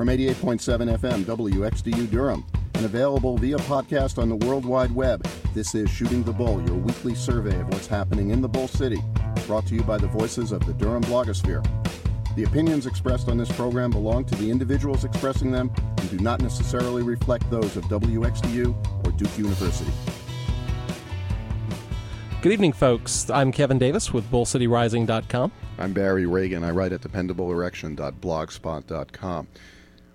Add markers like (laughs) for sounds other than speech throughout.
from 88.7 FM WXDU Durham and available via podcast on the World Wide Web. This is Shooting the Bull, your weekly survey of what's happening in the Bull City, brought to you by the voices of the Durham blogosphere. The opinions expressed on this program belong to the individuals expressing them and do not necessarily reflect those of WXDU or Duke University. Good evening, folks. I'm Kevin Davis with BullCityRising.com. I'm Barry Ragin. I write at dependableerection.blogspot.com.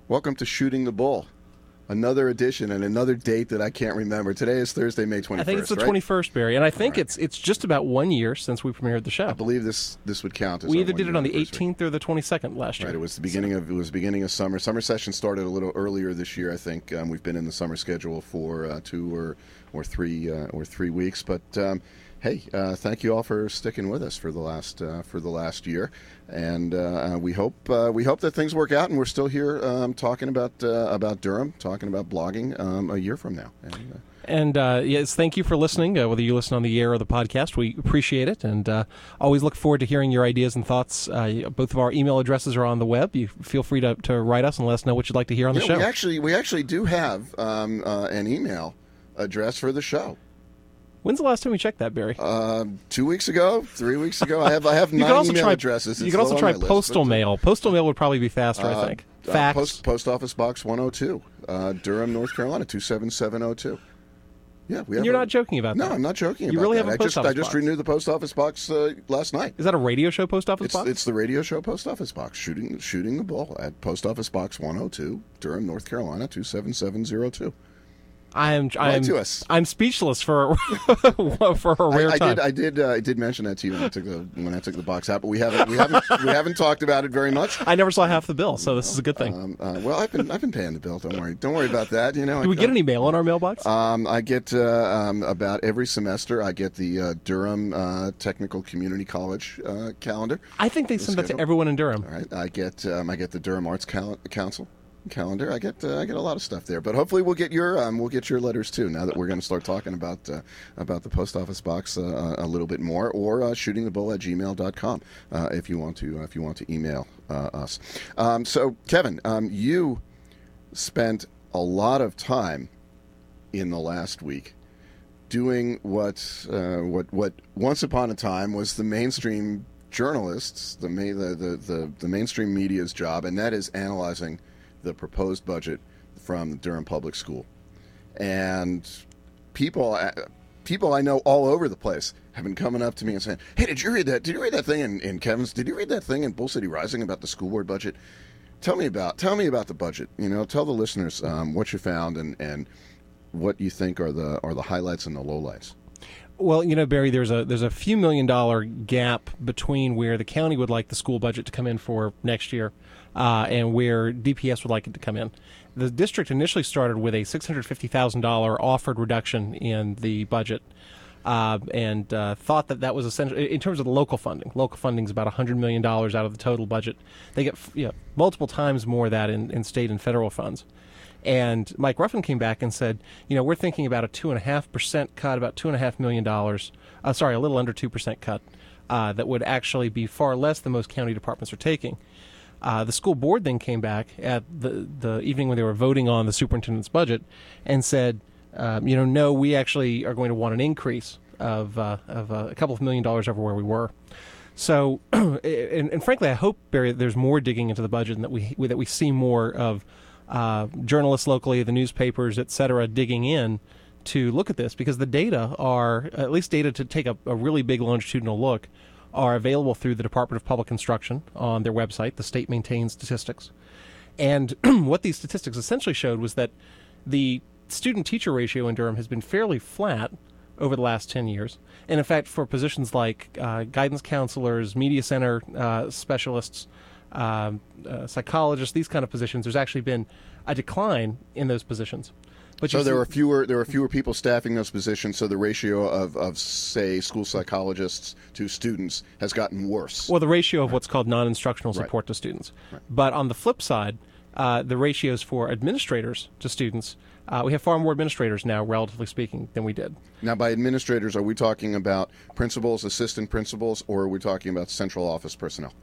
Welcome to Shooting the Bull. Another edition and another date that I can't remember. Today is Thursday, May 21st. I think it's the right? 21st, Barry, and I think it's it's just about one year since we premiered the show. I believe this this would count as we either did it on the 18th or the 22nd last year. Right, it was the beginning of it was beginning of summer. Summer session started a little earlier this year. I think um, we've been in the summer schedule for uh, two or or three uh, or three weeks. But um, hey, uh, thank you all for sticking with us for the last uh, for the last year, and uh, we hope uh, we hope that things work out. And we're still here um, talking about uh, about Durham, talking about blogging um, a year from now. And, uh, And uh, yes, thank you for listening. Uh, whether you listen on the air or the podcast, we appreciate it, and uh, always look forward to hearing your ideas and thoughts. Uh, both of our email addresses are on the web. You feel free to, to write us and let us know what you'd like to hear on the show. we actually we actually do have um, an email address for the show. When's the last time we checked that, Barry? Um, two weeks ago, three weeks ago, I have I have (laughs) you nine email try addresses. You It's can also try list, postal uh, mail. Postal mail would probably be faster, I think. uh, post, post office box 102, uh, Durham, North Carolina 27702. Yeah, we have. and you're a- not joking about No, that. No, I'm not joking. You about really that. have a post just office I just box? renewed the post office box uh, last night. Is that a radio show post office It's, box? it's the radio show post office box shooting shooting the ball at post office box 102 Durham, North Carolina 27702. I am. I'm to us. I'm speechless for (laughs) for a rare I, I time. did. I did. Uh, I did mention that to you when I took the when I took the box out, but we haven't we haven't we haven't talked about it very much. I never saw half the bill, so this is a good thing. Um, uh, well, I've been I've been paying the bill. Don't worry. Don't worry about that. You know. Do we I- get any mail in our mailbox? Um, I get uh, um, about every semester. I get the uh, Durham uh, Technical Community College uh, calendar. I think they send that to everyone in Durham. All right. I get um, I get the Durham Arts Cal- Council calendar. I get uh, I get a lot of stuff there. But hopefully we'll get your um, we'll get your letters too. Now that we're going to start talking about uh, about the post office box uh, a little bit more, or uh, shooting the bull at gmail.com uh, if you want to uh, if you want to email uh, us. Um, so Kevin, um, you spent a lot of time in the last week doing what uh, what what once upon a time was the mainstream journalists, the, the, the the the mainstream media's job, and that is analyzing the proposed budget from Durham Public School. And people uh, people I know all over the place have been coming up to me and saying, "Hey, did you read that? Did you read that thing in, in Kevin's? Did you read that thing in Bull City Rising about the school board budget? Tell me about tell me about the budget. You know, tell the listeners um, what you found and and what you think are the are the highlights and the lowlights." Well, you know, Barry, there's a there's a few million dollar gap between where the county would like the school budget to come in for next year, uh, and where DPS would like it to come in. The district initially started with a six hundred fifty thousand dollar offered reduction in the budget. Uh, and uh, thought that that was essential in terms of the local funding. Local funding is about $100 million out of the total budget. They get you know, multiple times more of that in, in state and federal funds. And Mike Ruffin came back and said, you know, we're thinking about a two and a half percent cut, about two and a half million dollars. Uh, sorry, a little under two percent cut. Uh, that would actually be far less than most county departments are taking. Uh, the school board then came back at the the evening when they were voting on the superintendent's budget and said, um, you know, no, we actually are going to want an increase of uh, of uh, a couple of million dollars over where we were. So, (clears throat) and, and frankly, I hope Barry, there's more digging into the budget and that we that we see more of uh, journalists locally, the newspapers, et cetera, digging in to look at this because the data are at least data to take a, a really big longitudinal look are available through the Department of Public Instruction on their website. The state maintains statistics, and (clears throat) what these statistics essentially showed was that the student teacher ratio in Durham has been fairly flat over the last 10 years. And in fact, for positions like uh, guidance counselors, media center uh, specialists, um, uh, psychologists, these kind of positions, there's actually been a decline in those positions. But So there were fewer there were fewer people staffing those positions. So the ratio of, of say school psychologists to students has gotten worse. Well, the ratio of what's called non-instructional Right. support to students. But on the flip side, uh, the ratios for administrators to students, uh, we have far more administrators now, relatively speaking, than we did. Now, by administrators, are we talking about principals, assistant principals, or are we talking about central office personnel?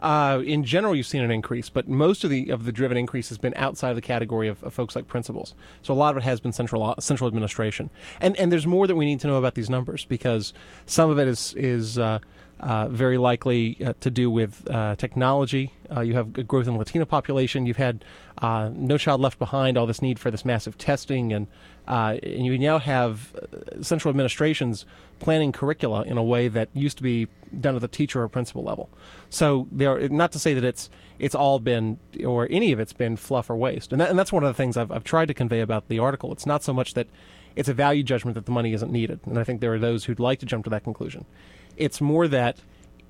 Uh, in general, you've seen an increase, but most of the of the driven increase has been outside of the category of, of folks like principals. So a lot of it has been central central administration, and and there's more that we need to know about these numbers because some of it is is uh, uh, very likely uh, to do with uh, technology. Uh, you have growth in the Latino population. You've had No Child Left Behind, all this need for this massive testing, and uh, and you now have uh, central administrations planning curricula in a way that used to be done at the teacher or principal level. So there, not to say that it's it's all been or any of it's been fluff or waste, and, that, and that's one of the things I've, I've tried to convey about the article. It's not so much that it's a value judgment that the money isn't needed, and I think there are those who'd like to jump to that conclusion. It's more that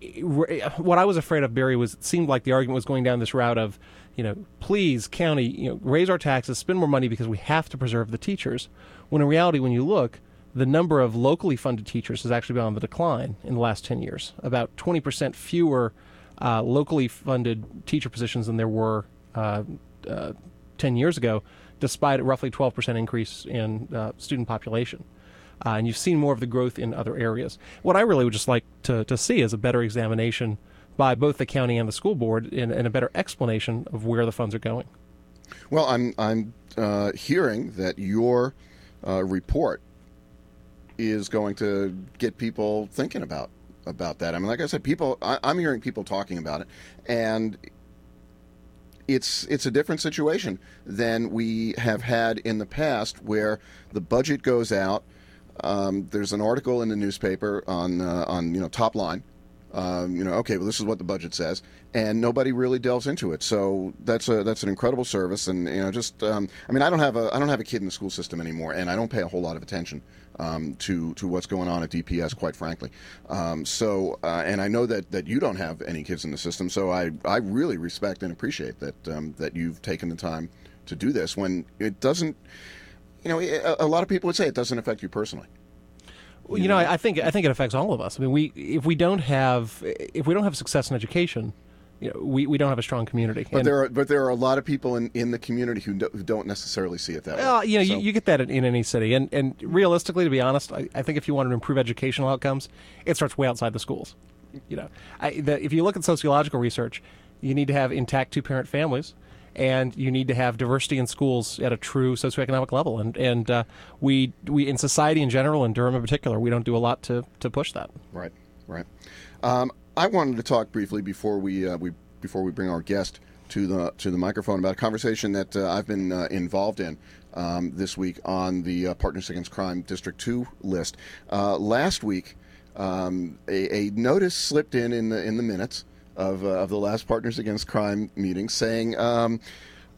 eh, eh, what I was afraid of, Barry, was it seemed like the argument was going down this route of, you know, please, county, you know, raise our taxes, spend more money because we have to preserve the teachers. When in reality, when you look, the number of locally funded teachers has actually been on the decline in the last 10 years. About 20% fewer uh, locally funded teacher positions than there were uh, uh, 10 years ago, despite a roughly 12% increase in uh, student population uh, and you've seen more of the growth in other areas. What I really would just like to, to see is a better examination by both the county and the school board and, a better explanation of where the funds are going. Well, I'm I'm uh, hearing that your uh, report is going to get people thinking about about that. I mean, like I said, people I, I'm hearing people talking about it, and it's it's a different situation than we have had in the past, where the budget goes out um, there's an article in the newspaper on uh, on you know top line. Um, you know, okay, well, this is what the budget says, and nobody really delves into it. So that's a that's an incredible service, and you know, just um, I mean, I don't have a I don't have a kid in the school system anymore, and I don't pay a whole lot of attention um, to to what's going on at DPS, quite frankly. Um, so, uh, and I know that, that you don't have any kids in the system, so I, I really respect and appreciate that um, that you've taken the time to do this when it doesn't you know, a, a lot of people would say it doesn't affect you personally. Well, you know, I, I think I think it affects all of us. I mean, we if we don't have if we don't have success in education, you know, we, we don't have a strong community. But and, there are but there are a lot of people in, in the community who, do, who don't necessarily see it that well, way. You know, so. you, you, get that in, in, any city, and and realistically, to be honest, I, I, think if you want to improve educational outcomes, it starts way outside the schools. You know, I, the, if you look at sociological research, you need to have intact two parent families and you need to have diversity in schools at a true socioeconomic level. And and uh, we we in society in general, and Durham in particular, we don't do a lot to to push that. Right, right. Um, I wanted to talk briefly before we uh, we before we bring our guest to the to the microphone about a conversation that uh, I've been uh, involved in um, this week on the uh, Partners Against Crime District Two list. Uh, last week, um, a, a, notice slipped in in the in the minutes of, uh, of the last Partners Against Crime meeting saying, um,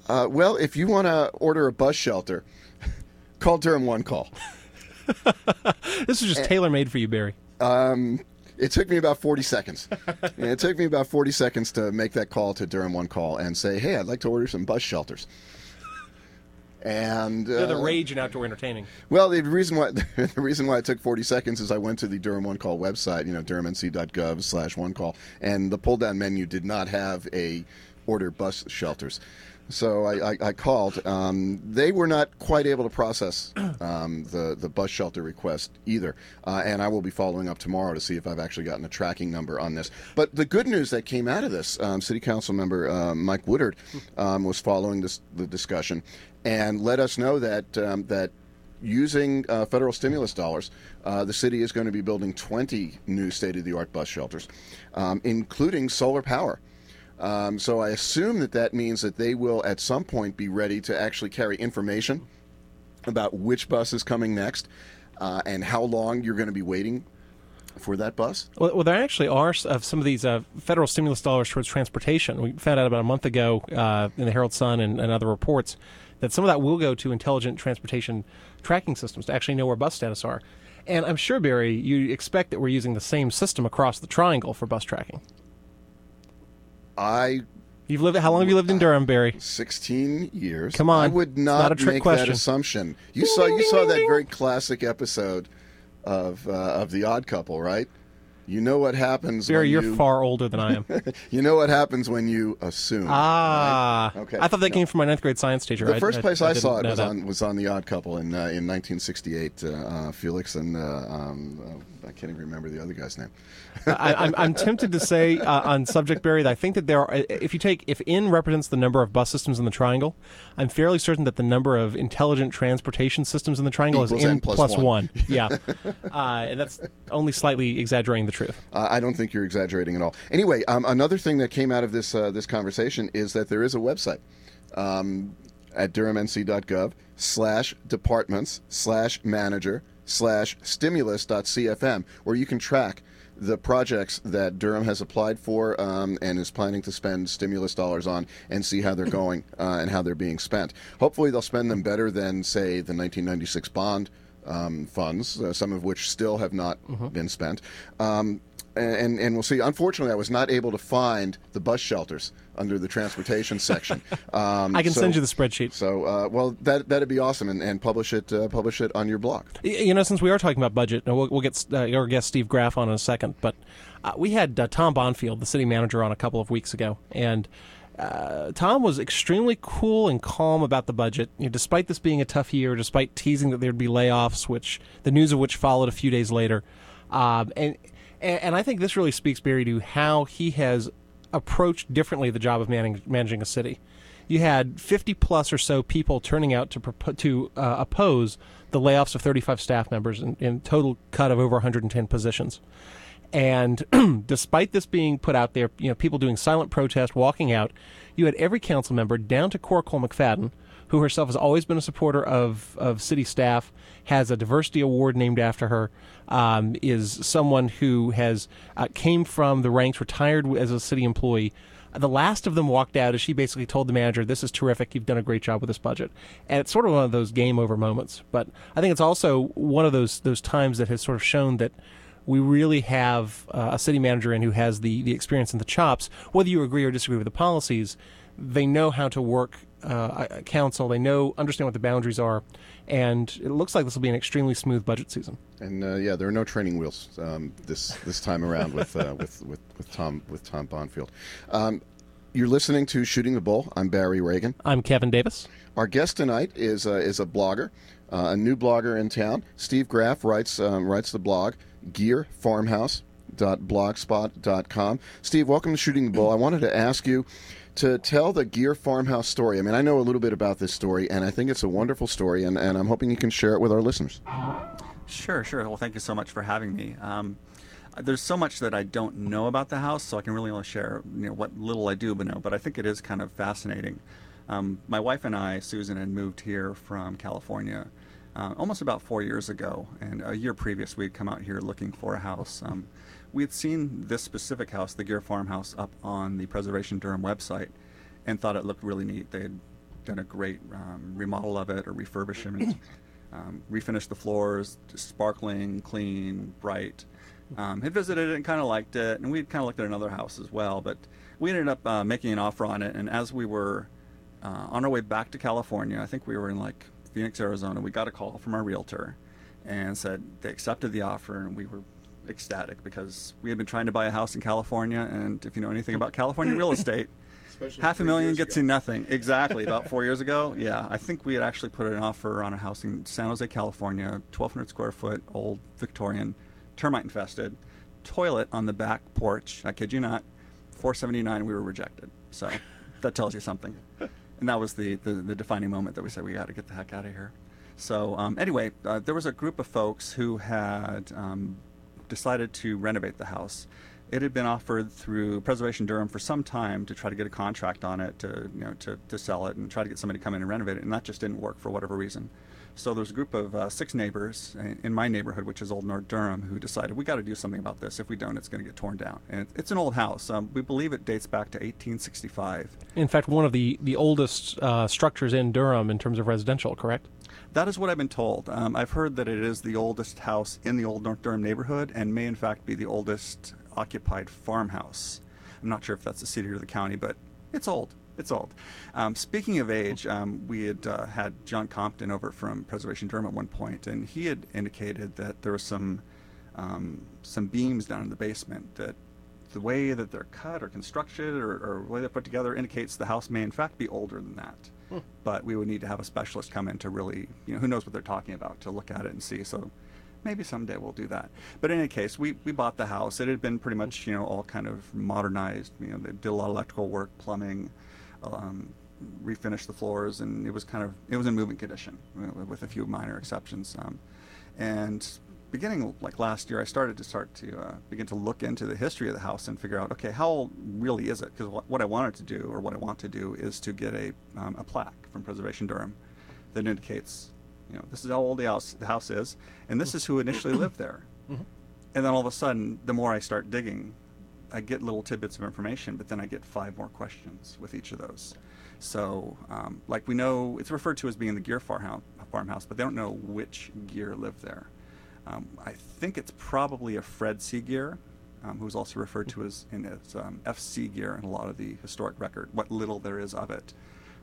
uh, well, if you want to order a bus shelter, (laughs) call Durham One Call. (laughs) this is just tailor made for you, Barry. Um, it took me about 40 seconds. it took me about 40 seconds to make that call to Durham One Call and say, hey, I'd like to order some bus shelters. And uh, the rage in outdoor entertaining. Well, the reason why (laughs) the reason why it took 40 seconds is I went to the Durham One Call website, you know, durhamnc.gov slash one call, and the pull down menu did not have a order bus shelters. So I, I, I called. Um, they were not quite able to process (clears throat) um, the the bus shelter request either, uh, and I will be following up tomorrow to see if I've actually gotten a tracking number on this. But the good news that came out of this, um, City Council member uh, Mike Woodard (laughs) um, was following this the discussion and let us know that um, that using uh, federal stimulus dollars, uh, the city is going to be building 20 new state of the art bus shelters, um, including solar power. Um, so I assume that that means that they will at some point be ready to actually carry information about which bus is coming next uh, and how long you're going to be waiting for that bus? Well, well there actually are uh, some of these uh, federal stimulus dollars towards transportation. We found out about a month ago uh, in the Herald Sun and, and, other reports that some of that will go to intelligent transportation tracking systems to actually know where bus status are. And I'm sure, Barry, you expect that we're using the same system across the triangle for bus tracking. I You've lived. How long have you lived in Durham, Barry? Sixteen years. Come on, I would not, not a trick make question. that assumption. You saw you saw that very classic episode of uh, of The Odd Couple, right? You know what happens. Barry, you're you, far older than I am. (laughs) You know what happens when you assume. ah, right? Okay. I thought that No. came from my ninth grade science teacher. The first place I, didn't saw it was that. on was on The Odd Couple in uh, in 1968. Uh, uh, Felix and uh, um, uh, I can't even remember the other guy's name. (laughs) I, I'm, I'm tempted to say uh, on subject, Barry, that I think that there are, if you take, if N represents the number of bus systems in the triangle, I'm fairly certain that the number of intelligent transportation systems in the triangle Equals is N plus plus one. one. (laughs) Yeah. uh, and that's only slightly exaggerating the truth. Uh, I don't think you're exaggerating at all. Anyway, um, another thing that came out of this uh, this conversation is that there is a website um, at durhamnc.gov slash departments slash manager slash stimulus.cfm where you can track the projects that Durham has applied for um, and is planning to spend stimulus dollars on and see how they're going uh, and how they're being spent. Hopefully, they'll spend them better than, say, the 1996 bond um, funds, uh, some of which still have not been spent. Um, and, and we'll see. Unfortunately, I was not able to find the bus shelters under the transportation section. Um, (laughs) I can so- send you the spreadsheet. So, uh, well, that that'd be awesome, and, and publish it uh, publish it on your blog. You know, since we are talking about budget, and we'll, we'll get uh, our guest Steve Graff on in a second, but uh, we had uh, Tom Bonfield, the city manager, on a couple of weeks ago, and uh, Tom was extremely cool and calm about the budget, you know, despite this being a tough year, despite teasing that there'd be layoffs, which the news of which followed a few days later, um, and and and I think this really speaks, Barry, to how he has approached differently the job of managing, managing a city you had 50 plus or so people turning out to to uh, oppose the layoffs of 35 staff members and, in total cut of over 110 positions. And (clears throat) despite this being put out there, you know, people doing silent protest, walking out, you had every council member down to Cora Cole McFadden, who herself has always been a supporter of, of city staff, has a diversity award named after her, um, is someone who has uh, came from the ranks, retired as a city employee. The last of them walked out as she basically told the manager, "This is terrific. You've done a great job with this budget." And it's sort of one of those game over moments. But I think it's also one of those those times that has sort of shown that we really have uh, a city manager in who has the the experience and the chops. Whether you agree or disagree with the policies, they know how to work uh, council. They know understand what the boundaries are, and it looks like this will be an extremely smooth budget season. And uh, yeah, there are no training wheels um, this this time around with, uh, with with with Tom with Tom Bonfield. Um, you're listening to Shooting the Bull. I'm Barry Ragin. I'm Kevin Davis. Our guest tonight is uh, is a blogger, uh, a new blogger in town. Steve Graff writes um, writes the blog geerfarmhouse.blogspot.com. Steve, welcome to Shooting the Bull. I wanted to ask you to tell the Geer Farmhouse story. I mean, I know a little bit about this story, and I think it's a wonderful story, and, and I'm hoping you can share it with our listeners. Sure, sure. Well, thank you so much for having me. Um, there's so much that I don't know about the house, so I can really only share you know what little I do know. But I think it is kind of fascinating. Um, my wife and I, Susan, had moved here from California uh, almost about four years ago, and a year previous we had come out here looking for a house. Um, we had seen this specific house, the Geer Farmhouse, up on the Preservation Durham website, and thought it looked really neat. They had done a great um, remodel of it or refurbishment, (coughs) um, refinished the floors, sparkling, clean, bright. Um, had visited it and kind of liked it, and we had kind of looked at another house as well. But we ended up uh, making an offer on it, and as we were uh, on our way back to California, I think we were in like Phoenix, Arizona, we got a call from our realtor and said they accepted the offer, and we were ecstatic because we had been trying to buy a house in California, and if you know anything about California real (laughs) estate, half a million gets you nothing. Exactly, about four years ago. Yeah, I think we had actually put an offer on a house in San Jose, California, 1,200 square foot, old Victorian, termite infested, toilet on the back porch. I kid you not, 479. We were rejected. So that tells you something. And that was the, the, the defining moment that we said we got to get the heck out of here. So um, anyway, uh, there was a group of folks who had um, decided to renovate the house. It had been offered through Preservation Durham for some time to try to get a contract on it to you know to, to sell it and try to get somebody to come in and renovate it, and that just didn't work for whatever reason. So there's a group of uh, six neighbors in- in my neighborhood, which is Old North Durham, who decided we got to do something about this. If we don't, it's going to get torn down. And it's an old house. Um, we believe it dates back to 1865. In fact, one of the the oldest uh, structures in Durham in terms of residential. Correct. That is what I've been told. Um, I've heard that it is the oldest house in the old North Durham neighborhood and may, in fact, be the oldest occupied farmhouse. I'm not sure if that's the city or the county, but it's old. It's old. Um, speaking of age, um, we had uh, had John Compton over from Preservation Durham at one point, and he had indicated that there was some um, some beams down in the basement that the way that they're cut or constructed or, or the way they're put together indicates the house may in fact be older than that. Hmm. But we would need to have a specialist come in to really, you know, who knows what they're talking about to look at it and see. So maybe someday we'll do that. But in any case, we, we bought the house. It had been pretty much, you know, all kind of modernized. You know, they did a lot of electrical work, plumbing, um, refinished the floors, and it was kind of, it was in moving condition uh, with a few minor exceptions. Um, and beginning like last year, I started to start to uh, begin to look into the history of the house and figure out, okay, how old really is it? Because what, what I wanted to do, or what I want to do, is to get a, um, a plaque from Preservation Durham that indicates, you know, this is how old the house, the house is, and this is who initially lived there. Mhm. And then all of a sudden, the more I start digging, I get little tidbits of information, but then I get five more questions with each of those. So, um, like we know, it's referred to as being the Geer farmhouse, but they don't know which Geer lived there. Um, I think it's probably a Fred C. Geer, um, who's also referred to as in as um, F.C. Geer in a lot of the historic record, what little there is of it.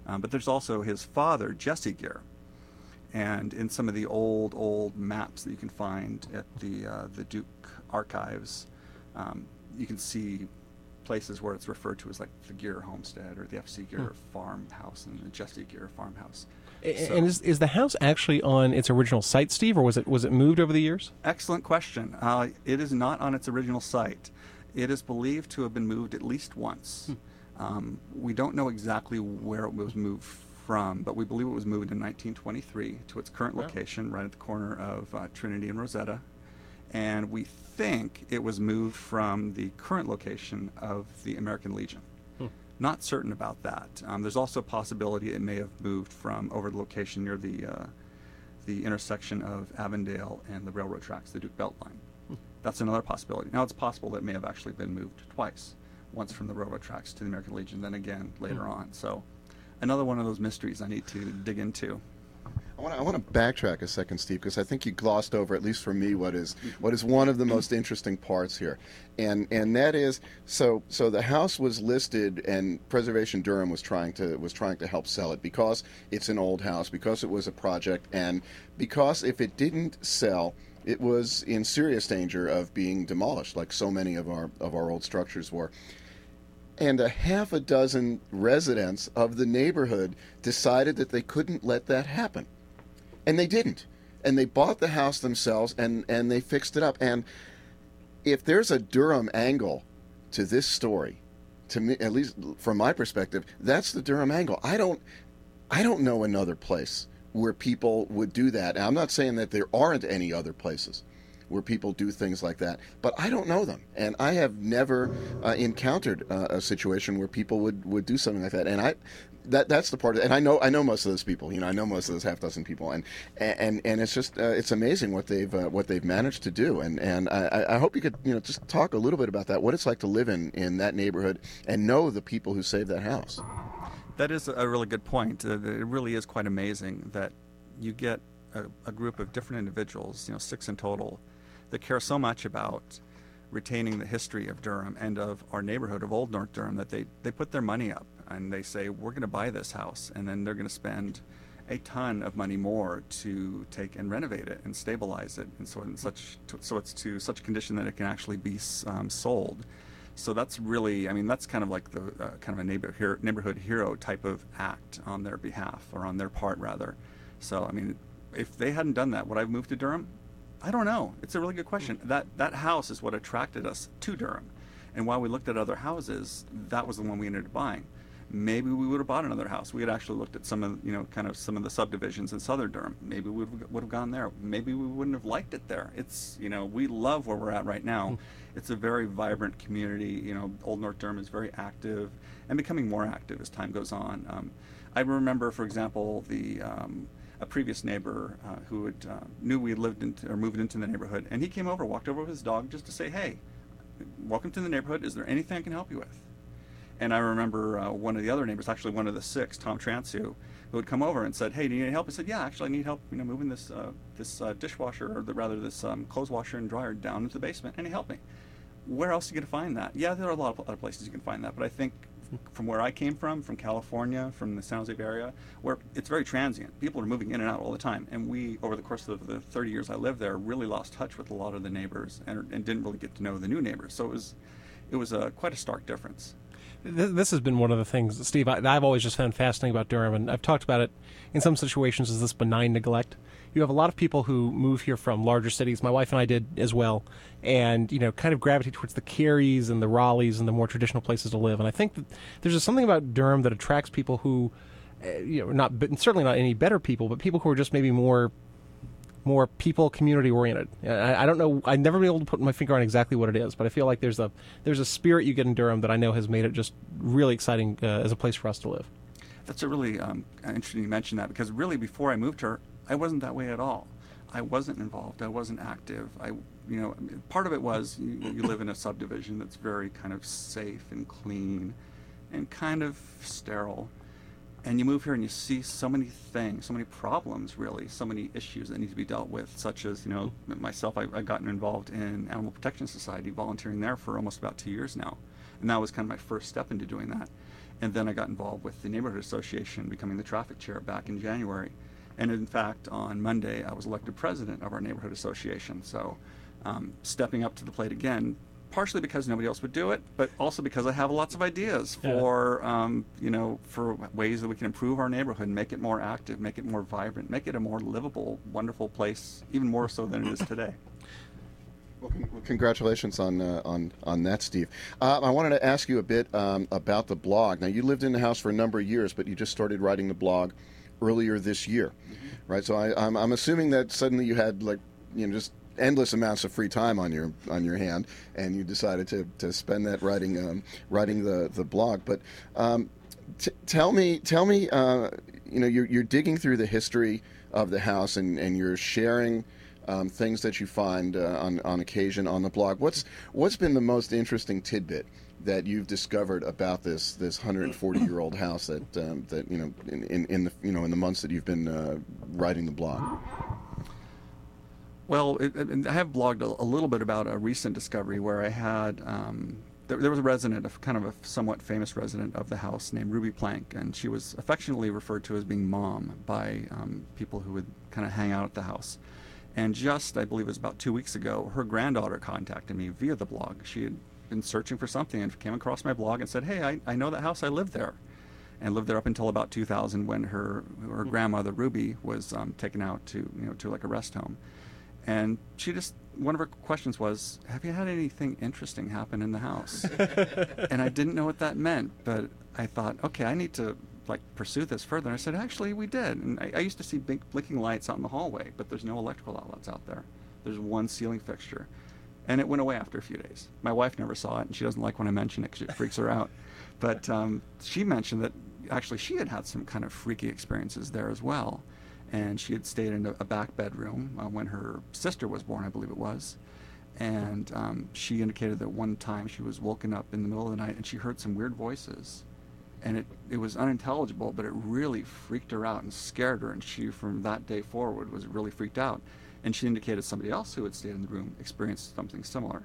Um, but there's also his father, Jesse Geer, and in some of the old old maps that you can find at the uh, the Duke archives, um, you can see places where it's referred to as like the Geer homestead or the F.C. Geer farmhouse and the Jesse Geer farmhouse. A- So- And is, is the house actually on its original site, Steve, or was it was it moved over the years? Excellent question. Uh, it is not on its original site. It is believed to have been moved at least once. Um, we don't know exactly where it was moved from, but we believe it was moved in 1923 to its current Wow. location, right at the corner of uh, Trinity and Rosetta. And we think it was moved from the current location of the American Legion. Hmm. Not certain about that. Um, there's also a possibility it may have moved from over the location near the uh, the intersection of Avondale and the railroad tracks, the Duke Belt Line. That's another possibility. Now, it's possible that it may have actually been moved twice, once from the railroad tracks to the American Legion, then again later on. So, another one of those mysteries I need to dig into. I want to I want to backtrack a second, Steve, because I think you glossed over, at least for me, what is what is one of the most interesting parts here, and and that is so so the house was listed, and Preservation Durham was trying to was trying to help sell it because it's an old house, because it was a project, and because if it didn't sell, it was in serious danger of being demolished, like so many of our of our old structures were and a half a dozen residents of the neighborhood decided that they couldn't let that happen. And they didn't. And they bought the house themselves and, and they fixed it up. And if there's a Durham angle to this story, to me at least from my perspective, that's the Durham angle. I don't I don't know another place where people would do that. And I'm not saying that there aren't any other places where people do things like that, but I don't know them, and I have never uh, encountered uh, a situation where people would, would do something like that. And I, that that's the part, of, and I know I know most of those people. You know, I know most of those half dozen people, and and and it's just uh, it's amazing what they've uh, what they've managed to do. And and I, I hope you could you know just talk a little bit about that, what it's like to live in in that neighborhood and know the people who saved that house. That is a really good point. Uh, It really is quite amazing that you get a, a group of different individuals, you know, six in total, that care so much about retaining the history of Durham and of our neighborhood of Old North Durham that they, they put their money up and they say, we're going to buy this house. And then they're going to spend a ton of money more to take and renovate it and stabilize it. And so, in such, so it's to such condition that it can actually be um, sold. So that's really, I mean, that's kind of like the uh, kind of a neighbor neighborhood hero type of act on their behalf or on their part rather. So I mean, if they hadn't done that, would I have moved to Durham? I don't know. It's a really good question. That that house is what attracted us to Durham, and while we looked at other houses, that was the one we ended up buying. Maybe we would have bought another house. We had actually looked at some of you know kind of some of the subdivisions in southern Durham. Maybe we would have gone there. Maybe we wouldn't have liked it there. It's you know we love where we're at right now. It's a very vibrant community. You know, Old North Durham is very active and becoming more active as time goes on. Um, I remember, for example, the um, a previous neighbor uh, who had, uh, knew we had lived into, or moved into the neighborhood, and he came over, walked over with his dog just to say, "Hey, welcome to the neighborhood. Is there anything I can help you with?" And I remember uh, one of the other neighbors, actually one of the six, Tom Transu, who had come over and said, "Hey, do you need help?" I said, "Yeah, actually, I need help. You know, moving this uh, this uh, dishwasher, or the, rather this um, clothes washer and dryer down into the basement. And he helped me. Where else are you going to find that? Yeah, there are a lot of other places you can find that, but I think from where I came from, from California, from the San Jose area, where it's very transient. People are moving in and out all the time, and we, over the course of the 30 years I lived there, really lost touch with a lot of the neighbors and, and didn't really get to know the new neighbors. So it was, it was a, quite a stark difference. This has been one of the things, Steve, I, I've always just found fascinating about Durham, and I've talked about it in some situations as this benign neglect. You have a lot of people who move here from larger cities. My wife and I did as well, and you know, kind of gravitate towards the Carys and the Raleighs and the more traditional places to live. And I think that there's just something about Durham that attracts people who, uh, you know, not certainly not any better people, but people who are just maybe more more people community oriented. I, I, don't know. I've never been able to put my finger on exactly what it is, but I feel like there's a there's a spirit you get in Durham that I know has made it just really exciting uh, as a place for us to live. That's a really um, interesting you mention that because really before I moved here, I wasn't that way at all. I wasn't involved. I wasn't active. I, you know, part of it was you, you live in a subdivision that's very kind of safe and clean, and kind of sterile and you move here and you see so many things, so many problems, really, so many issues that need to be dealt with, such as, you know, myself, I, I've gotten involved in Animal Protection Society, volunteering there for almost about two years now. And that was kind of my first step into doing that. And then I got involved with the Neighborhood Association, becoming the traffic chair back in January. And in fact, on Monday, I was elected president of our Neighborhood Association. So um, stepping up to the plate again partially because nobody else would do it, but also because I have lots of ideas for yeah. um, you know for ways that we can improve our neighborhood, make it more active, make it more vibrant, make it a more livable, wonderful place, even more so than it is today. (laughs) Well, congratulations on uh, on on that, Steve. Uh, I wanted to ask you a bit um, about the blog. Now, you lived in the house for a number of years, but you just started writing the blog earlier this year, mm-hmm. right? So I, I'm, I'm assuming that suddenly you had like you know just endless amounts of free time on your on your hand, and you decided to, to spend that writing um, writing the the blog. But um, t- tell me tell me uh, you know you're, you're digging through the history of the house and, and you're sharing. Um, things that you find uh, on on occasion on the blog. What's what's been the most interesting tidbit that you've discovered about this this 140 year old house that um, that you know in, in, in, the you know in the months that you've been uh, writing the blog? Well, it, it, I have blogged a, a, little bit about a recent discovery where I had um, there, there, was a resident, a kind of a somewhat famous resident of the house named Ruby Plank, and she was affectionately referred to as being Mom by um, people who would kind of hang out at the house. And just, I believe it was about two weeks ago, her granddaughter contacted me via the blog. She had been searching for something and came across my blog and said, "Hey, I, I know that house. I lived there." and lived there up until about 2000 when her her grandmother Ruby was um, taken out to you know to like a rest home and she just one of her questions was, "Have you had anything interesting happen in the house?" (laughs) and I didn't know what that meant, but I thought, okay, I need to like pursue this further. And I said, actually, we did. And I, I used to see big blinking lights out in the hallway, but there's no electrical outlets out there. There's one ceiling fixture, and it went away after a few days. My wife never saw it, and she doesn't like when I mention it because it freaks her out. But um, she mentioned that actually she had had some kind of freaky experiences there as well and she had stayed in a, a back bedroom uh, when her sister was born, I believe it was. And um, she indicated that one time she was woken up in the middle of the night and she heard some weird voices. And it, it was unintelligible, but it really freaked her out and scared her. And she, from that day forward, was really freaked out. And she indicated somebody else who had stayed in the room experienced something similar.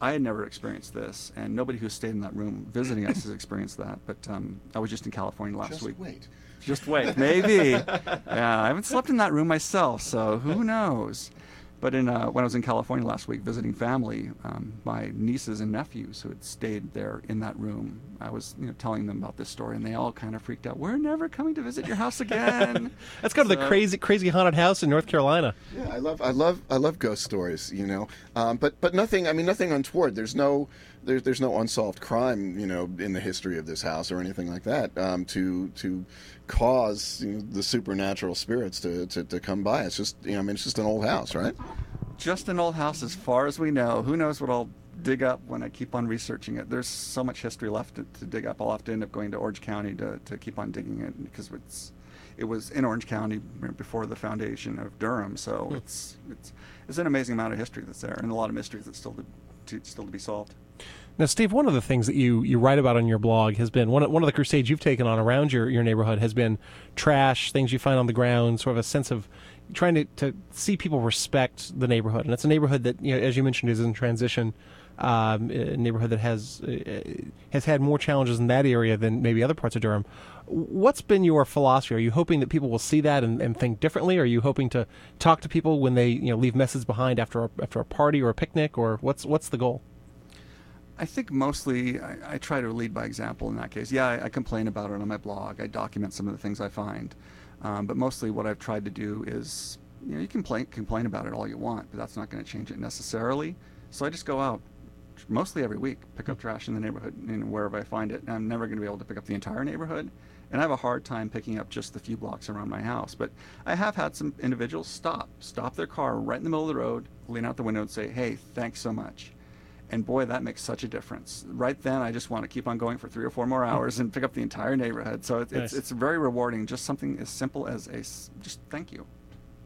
I had never experienced this, and nobody who stayed in that room visiting us has experienced that. But um, I was just in California last week. just week. Wait. Just wait, maybe. yeah, I haven't slept in that room myself, so who knows? But in uh, when I was in California last week visiting family, um, my nieces and nephews who had stayed there in that room, I was you know telling them about this story, and they all kind of freaked out. We're never coming to visit your house again. (laughs) That's kind so, of the crazy, crazy haunted house in North Carolina. Yeah, I love, I love, I love ghost stories. You know, um, but but nothing. I mean, nothing untoward. There's no there's there's no unsolved crime, you know, in the history of this house or anything like that um, to to cause you know, the supernatural spirits to, to, to come by. It's just you know, I mean, it's just an old house, right? Just an old house, as far as we know. Who knows what I'll dig up when I keep on researching it? There's so much history left to, to dig up. I'll have to end up going to Orange County to, to keep on digging it because it's it was in Orange County before the foundation of Durham. So hmm. it's it's it's an amazing amount of history that's there, and a lot of mysteries that still to, to still to be solved. Now, Steve, one of the things that you, you write about on your blog has been one of, one of the crusades you've taken on around your, your neighborhood has been trash, things you find on the ground, sort of a sense of trying to, to see people respect the neighborhood. And it's a neighborhood that, you know, as you mentioned, is in transition. Um, a neighborhood that has uh, has had more challenges in that area than maybe other parts of Durham. What's been your philosophy? Are you hoping that people will see that and, and think differently? Are you hoping to talk to people when they you know leave messages behind after a, after a party or a picnic, or what's what's the goal? I think mostly I, I, try to lead by example in that case. Yeah, I, I, complain about it on my blog. I document some of the things I find. Um, but mostly what I've tried to do is, you know, you can complain, complain about it all you want, but that's not going to change it necessarily. So I just go out mostly every week, pick up trash in the neighborhood and wherever I find it. And I'm never going to be able to pick up the entire neighborhood. And I have a hard time picking up just the few blocks around my house. But I have had some individuals stop, stop their car right in the middle of the road, lean out the window and say, hey, thanks so much and boy, that makes such a difference. Right then, I just want to keep on going for three or four more hmm. hours and pick up the entire neighborhood. So it, nice. it's it's very rewarding. Just something as simple as a just thank you,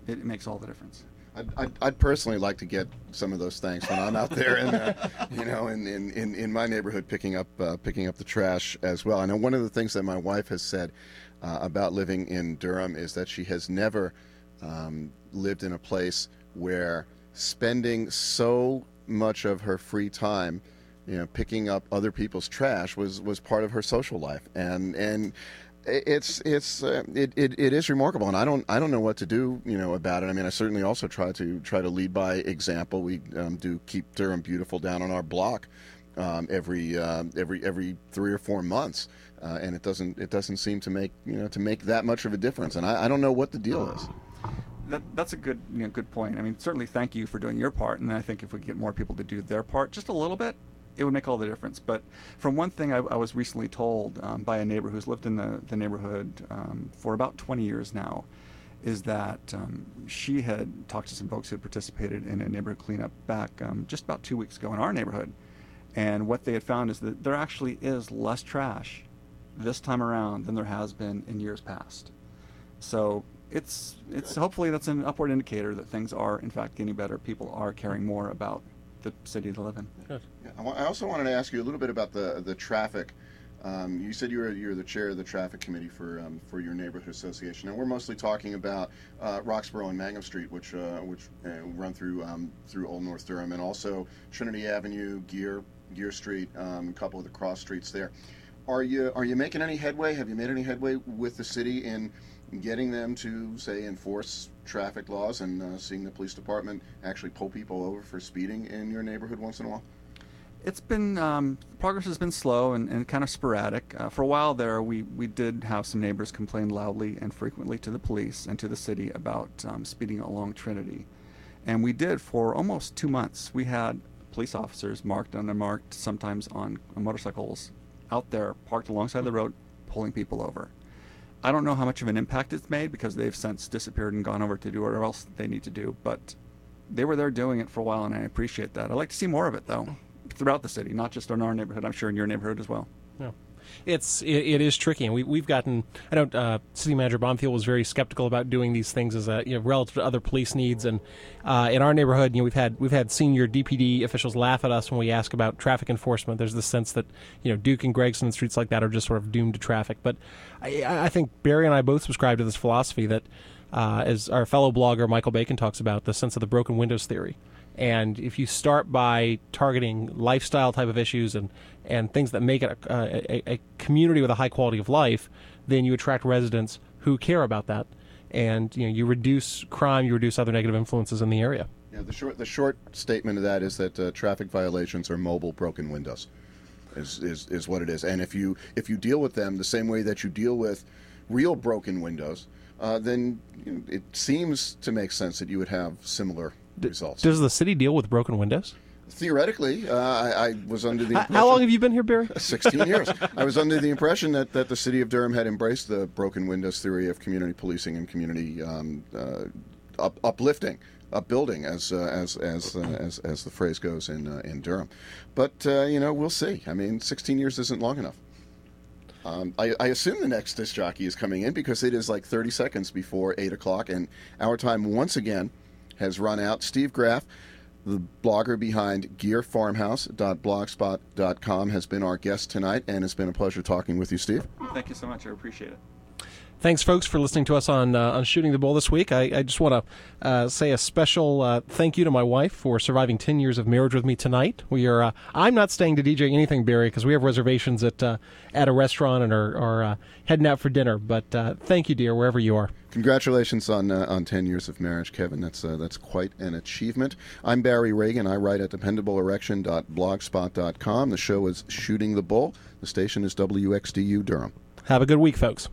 it, it makes all the difference. I'd, I'd, I'd, personally like to get some of those thanks when I'm out there in, uh, you know, in, in, in, in, my neighborhood picking up uh, picking up the trash as well. I know one of the things that my wife has said uh, about living in Durham is that she has never um, lived in a place where spending so much of her free time you know picking up other people's trash was was part of her social life and and it's it's uh, it, it, it is remarkable and I don't I don't know what to do you know about it. I mean I certainly also try to try to lead by example. We um, do keep Durham beautiful down on our block um, every uh, every every three or four months uh, and it doesn't it doesn't seem to make you know to make that much of a difference and I, I don't know what the deal is. That, that's a good you know, good point. I mean, certainly thank you for doing your part, and I think if we get more people to do their part just a little bit, it would make all the difference. But from one thing I, I was recently told um, by a neighbor who's lived in the, the neighborhood um, for about 20 years now, is that um, she had talked to some folks who had participated in a neighborhood cleanup back um, just about two weeks ago in our neighborhood. And what they had found is that there actually is less trash this time around than there has been in years past. So it's it's hopefully that's an upward indicator that things are in fact getting better. People are caring more about the city they live in. Good. Yeah, I also wanted to ask you a little bit about the the traffic. Um, you said you were you're the chair of the traffic committee for um, for your neighborhood association, and we're mostly talking about uh, Roxboro and Mangum Street, which uh, which uh, run through um, through Old North Durham, and also Trinity Avenue, Geer Geer Street, um, a couple of the cross streets there. Are you are you making any headway? Have you made any headway with the city in getting them to say enforce traffic laws and uh, seeing the police department actually pull people over for speeding in your neighborhood once in a while? It's been um, progress has been slow and, and kind of sporadic. Uh, for a while there, we, we did have some neighbors complain loudly and frequently to the police and to the city about um, speeding along Trinity, and we did for almost two months. We had police officers marked and unmarked, sometimes on motorcycles, out there parked alongside the road, pulling people over. I don't know how much of an impact it's made because they've since disappeared and gone over to do whatever else they need to do. But they were there doing it for a while, and I appreciate that. I'd like to see more of it, though, throughout the city, not just in our neighborhood. I'm sure in your neighborhood as well. Yeah it's it, it is tricky, and we we've gotten. I know uh, City Manager Bonfield was very skeptical about doing these things as a you know relative to other police needs, and uh, in our neighborhood, you know, we've had we've had senior DPD officials laugh at us when we ask about traffic enforcement. There's the sense that you know Duke and Gregson and streets like that are just sort of doomed to traffic, but I, I think Barry and I both subscribe to this philosophy that. Uh, as our fellow blogger Michael Bacon talks about, the sense of the broken windows theory. And if you start by targeting lifestyle type of issues and, and things that make it a, a, a, community with a high quality of life, then you attract residents who care about that. And you know you reduce crime, you reduce other negative influences in the area. Yeah, the short the short statement of that is that uh, traffic violations are mobile broken windows, is, is is what it is. And if you if you deal with them the same way that you deal with real broken windows, uh, then you know, it seems to make sense that you would have similar results. Does the city deal with broken windows? Theoretically, uh, I, I, was under the How long have you been here, Barry? (laughs) 16 years. I was under the impression that, that the city of Durham had embraced the broken windows theory of community policing and community um, uh, up, uplifting, upbuilding, as, uh, as, as, uh, as, as the phrase goes in, uh, in Durham. But, uh, you know, we'll see. I mean, 16 years isn't long enough. Um, I, I, assume the next disc jockey is coming in because it is like 30 seconds before 8 o'clock, and our time once again has run out. Steve Graff, the blogger behind geerfarmhouse.blogspot.com, has been our guest tonight, and it's been a pleasure talking with you, Steve. Thank you so much. I appreciate it. Thanks, folks, for listening to us on uh, on shooting the bull this week. I, I just want to uh, say a special uh, thank you to my wife for surviving ten years of marriage with me tonight. We are. Uh, I'm not staying to DJ anything, Barry, because we have reservations at uh, at a restaurant and are, are uh, heading out for dinner. But thank you, dear, wherever you are. Congratulations on on ten years of marriage, Kevin. That's that's quite an achievement. I'm Barry Ragin. I write at dependableerection.blogspot.com. The show is Shooting the Bull. The station is WXDU Durham. Have a good week, folks.